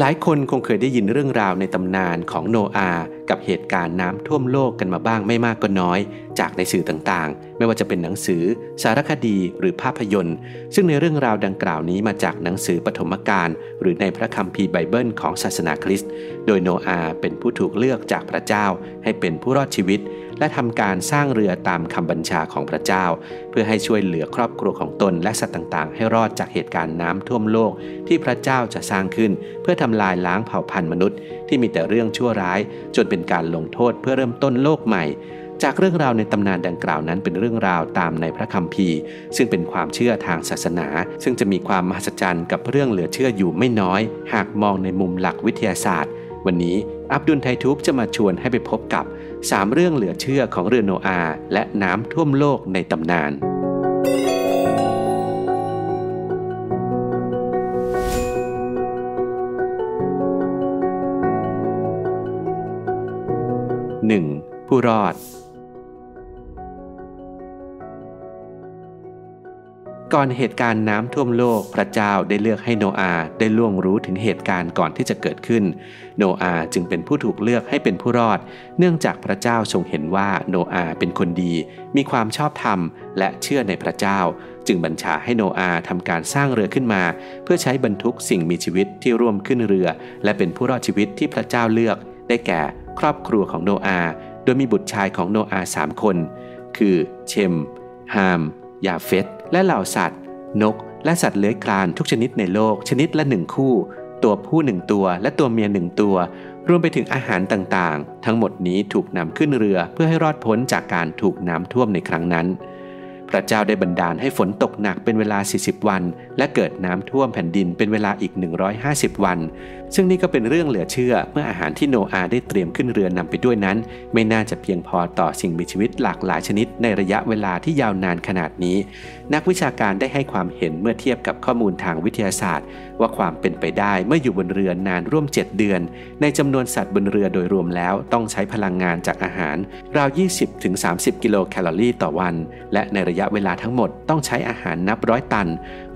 หลายคนคงเคยได้ยินเรื่องราวในตำนานของโนอากับเหตุการณ์น้ำท่วมโลกกันมาบ้างไม่มากก็น้อย จากในสื่อต่างๆ ไม่ว่าจะเป็นหนังสือ สารคดีหรือภาพยนตร์ ซึ่งในเรื่องราวดังกล่าวนี้มาจากหนังสือปฐมกาลหรือในพระคัมภีร์ไบเบิลของศาสนาคริสต์โดยโนอาเป็นผู้ถูกเลือกจากพระเจ้าให้เป็นผู้รอดชีวิต และทำการสร้างเรือตามคำบัญชาของพระเจ้า เพื่อให้ช่วยเหลือครอบครัวของตนและสัตว์ต่างๆ ให้รอดจากเหตุการณ์น้ำท่วมโลก ที่พระเจ้าจะสร้างขึ้น เพื่อทำลายล้างเผ่าพันธุ์มนุษย์ ที่มีแต่เรื่องชั่วร้าย จนเป็นการลงโทษเพื่อเริ่มต้นโลกใหม่จากเรื่องราวในตำนานดังกล่าวนั้นเป็นเรื่องราวตามในพระคัมภีร์ ซึ่งเป็นความเชื่อทางศาสนา ซึ่งจะมีความมหัศจรรย์กับเรื่องเหลือเชื่ออยู่ไม่น้อย หากมองในมุมหลักวิทยาศาสตร์ วันนี้อับดุลไททุบจะมาชวนให้ไปพบกับ 3 เรื่องเหลือเชื่อของเรือโนอาและน้ำท่วมโลกในตำนาน 1. ผู้รอด ก่อนเหตุการณ์น้ำท่วมโลก พระเจ้าได้เลือกให้โนอาได้ล่วงรู้ถึงเหตุการณ์ก่อนที่จะเกิดขึ้น โนอาจึงเป็นผู้ถูกเลือกให้เป็นผู้รอด เนื่องจากพระเจ้าทรงเห็นว่าโนอาเป็นคนดี มีความชอบธรรม และเชื่อในพระเจ้า จึงบัญชาให้โนอาทำการสร้างเรือขึ้นมา เพื่อใช้บรรทุกสิ่งมีชีวิตที่ร่วมขึ้นเรือ และเป็นผู้รอดชีวิตที่พระเจ้าเลือก ได้แก่ครอบครัวของโนอา โดยมีบุตรชายของโนอาสามคน คือเชม ฮาม ยาเฟตและเหล่าสัตว์ นก และสัตว์เลื้อยคลานทุกชนิดในโลก ชนิดละหนึ่งคู่ ตัวผู้หนึ่งตัวและตัวเมียหนึ่งตัว รวมไปถึงอาหารต่างๆ ทั้งหมดนี้ถูกนำขึ้นเรือเพื่อให้รอดพ้นจากการถูกน้ำท่วมในครั้งนั้น พระเจ้าได้บันดาลให้ฝนตกหนักเป็นเวลา 40 วัน และเกิดน้ำท่วมแผ่นดินเป็นเวลาอีก 150 วัน ซึ่งนี่ก็เป็นเรื่องเหลือเชื่อ เมื่ออาหารที่โนอาได้เตรียมขึ้นเรือนำไปด้วยนั้น ไม่น่าจะเพียงพอต่อสิ่งมีชีวิตหลากหลายชนิด ในระยะเวลาที่ยาวนานขนาดนี้ นักวิชาการได้ให้ความเห็นเมื่อเทียบกับข้อมูลทางวิทยาศาสตร์ ว่าความเป็นไปได้เมื่ออยู่บนเรือนานร่วม 7 เดือน ในจำนวนสัตว์บนเรือโดยรวมแล้วต้องใช้พลังงานจากอาหารราว 20-30 กิโลแคลอรี่ต่อวัน และในระยะเวลาทั้งหมดต้องใช้อาหารนับร้อยตัน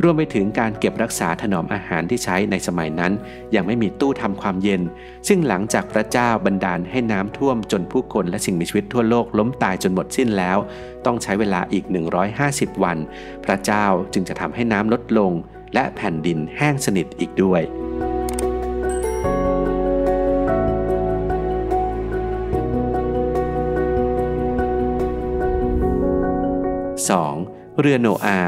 รวมไปถึงการเก็บรักษาถนอมอาหารที่ใช้ในสมัยนั้น ยังไม่มีตู้ทำความเย็น ซึ่งหลังจากพระเจ้าบันดาลให้น้ำท่วมจนผู้คนและสิ่งมีชีวิตทั่วโลกล้มตายจนหมดสิ้นแล้ว ต้องใช้เวลาอีก 150 วัน พระเจ้าจึงจะทำให้น้ำลดลง และแผ่นดินแห้งสนิทอีกด้วย 2. เรือโนอา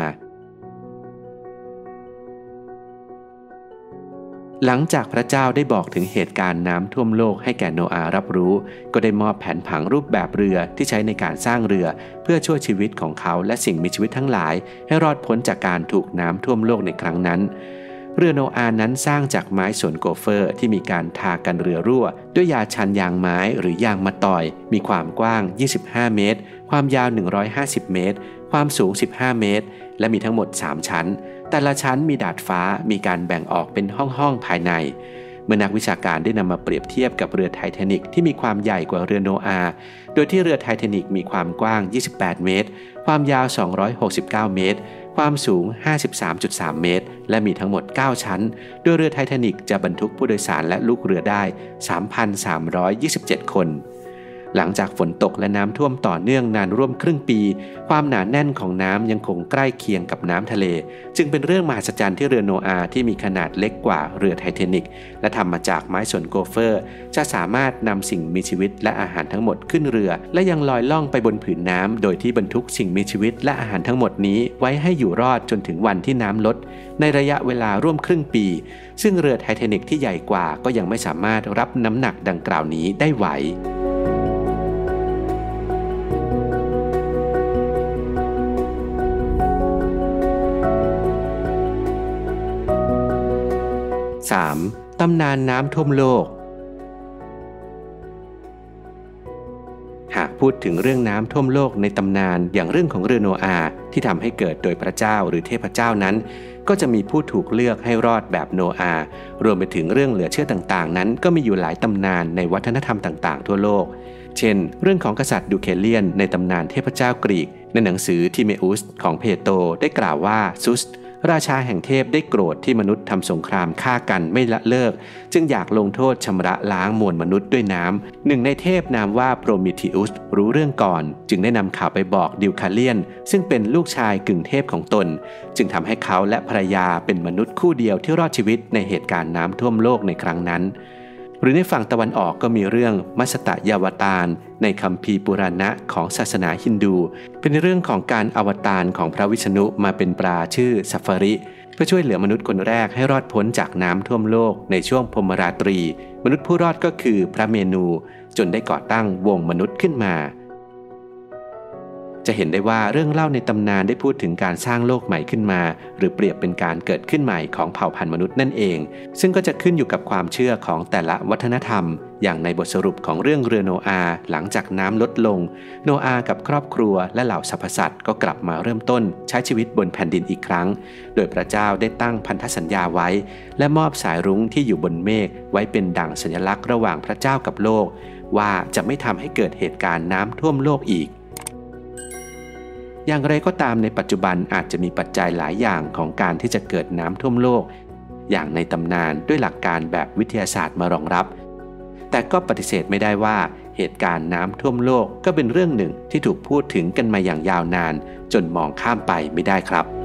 หลังจากพระเจ้าได้บอกถึงเหตุการณ์น้ำท่วมโลกให้แก่โนอารับรู้ ก็ได้มอบแผนผังรูปแบบเรือที่ใช้ในการสร้างเรือ เพื่อช่วยชีวิตของเขาและสิ่งมีชีวิตทั้งหลาย ให้รอดพ้นจากการถูกน้ำท่วมโลกในครั้งนั้น เรือโนอานั้นสร้างจากไม้สนโกเฟอร์ที่มีการทากันเรือรั่ว ด้วยยาชันยางไม้หรือยางมะตอย มีความกว้าง 25 เมตร ความยาว 150 เมตร ความสูง 15 เมตร และมีทั้งหมด 3 ชั้น แต่ละชั้นมีดาดฟ้ามีการแบ่งออกเป็นห้องๆภายใน เมื่อนักวิชาการได้นำมาเปรียบเทียบกับเรือไททานิกที่มีความใหญ่กว่าเรือโนอา โดยที่เรือไททานิกมีความกว้าง 28 เมตร ความยาว 269 เมตร ความสูง 53.3 เมตร และมีทั้งหมด 9 ชั้น โดยเรือไททานิกจะบรรทุกผู้โดยสารและลูกเรือได้ 3,327 คน หลังจากฝนตกและน้ำท่วมต่อเนื่องนานร่วมครึ่งปี ความหนาแน่นของน้ำยังคงใกล้เคียงกับน้ำทะเล จึงเป็นเรื่องมหัศจรรย์ที่เรือโนอาที่มีขนาดเล็กกว่าเรือไททานิกและทำมาจากไม้สนโกเฟอร์ จะสามารถนำสิ่งมีชีวิตและอาหารทั้งหมดขึ้นเรือ และยังลอยล่องไปบนผืนน้ำโดยที่บรรทุกสิ่งมีชีวิตและอาหารทั้งหมดนี้ไว้ให้อยู่รอดจนถึงวันที่น้ำลด ในระยะเวลาร่วมครึ่งปี ซึ่งเรือไททานิกที่ใหญ่กว่าก็ยังไม่สามารถรับน้ำหนักดังกล่าวนี้ได้ไหว 3. ตำนานน้ำท่วมโลก หากพูดถึงเรื่องน้ำท่วมโลกในตำนานอย่างเรื่องของเรือโนอาที่ทำให้เกิดโดยพระเจ้าหรือเทพเจ้านั้น ก็จะมีผู้ถูกเลือกให้รอดแบบโนอา รวมไปถึงเรื่องเหลือเชื่อต่างๆ นั้น ก็มีอยู่หลายตำนานในวัฒนธรรมต่างๆ ทั่วโลก เช่น เรื่องของกษัตริย์ดูเคเลียนในตำนานเทพเจ้ากรีก ในหนังสือทิเมอุสของเพโตได้กล่าวว่าซุส ราชาแห่งเทพได้โกรธที่มนุษย์ทำสงครามฆ่ากันไม่ละเลิก จึงอยากลงโทษชำระล้างมวลมนุษย์ด้วยน้ำหนึ่งในเทพนามว่าโปรมิทิอุสรู้เรื่องก่อน จึงได้นำข่าวไปบอกดิวคาเลียน ซึ่งเป็นลูกชายกึ่งเทพของตน จึงทำให้เขาและภรรยาเป็นมนุษย์คู่เดียวที่รอดชีวิตในเหตุการณ์น้ำท่วมโลกในครั้งนั้น หรือในฝั่งตะวันออกก็มีเรื่องมัสตะยาวตารในคำพีปุราณะของศาสนาฮินดู เป็นเรื่องของการอวตารของพระวิษณุมาเป็นปลาชื่อสัฟริ เพื่อช่วยเหลือมนุษย์คนแรกให้รอดพ้นจากน้ำท่วมโลกในช่วงพมราตรี มนุษย์ผู้รอดก็คือพระเมนู จนได้ก่อตั้งวงมนุษย์ขึ้นมา จะเห็นได้ว่าเรื่องเล่าในตำนานได้พูดถึงการสร้างโลกใหม่ขึ้นมา หรือเปรียบเป็นการเกิดขึ้นใหม่ของเผ่าพันธุ์มนุษย์นั่นเอง ซึ่งก็จะขึ้นอยู่กับความเชื่อของแต่ละวัฒนธรรม อย่างในบทสรุปของเรื่องเรือโนอาหลังจากน้ำลดลง โนอากับครอบครัวและเหล่าสรรพสัตว์ก็กลับมาเริ่มต้นใช้ชีวิตบนแผ่นดินอีกครั้ง โดยพระเจ้าได้ตั้งพันธสัญญาไว้ และมอบสายรุ้งที่อยู่บนเมฆไว้เป็นดั่งสัญลักษณ์ระหว่างพระเจ้ากับโลก ว่าจะไม่ทำให้เกิดเหตุการณ์น้ำท่วมโลกอีก อย่างไรก็ตามในปัจจุบันอาจจะมีปัจจัยหลายอย่างของการที่จะเกิดน้ำท่วมโลก อย่างในตำนานด้วยหลักการแบบวิทยาศาสตร์มารองรับ แต่ก็ปฏิเสธไม่ได้ว่าเหตุการณ์น้ำท่วมโลกก็เป็นเรื่องหนึ่งที่ถูกพูดถึงกันมาอย่างยาวนาน จนมองข้ามไปไม่ได้ครับ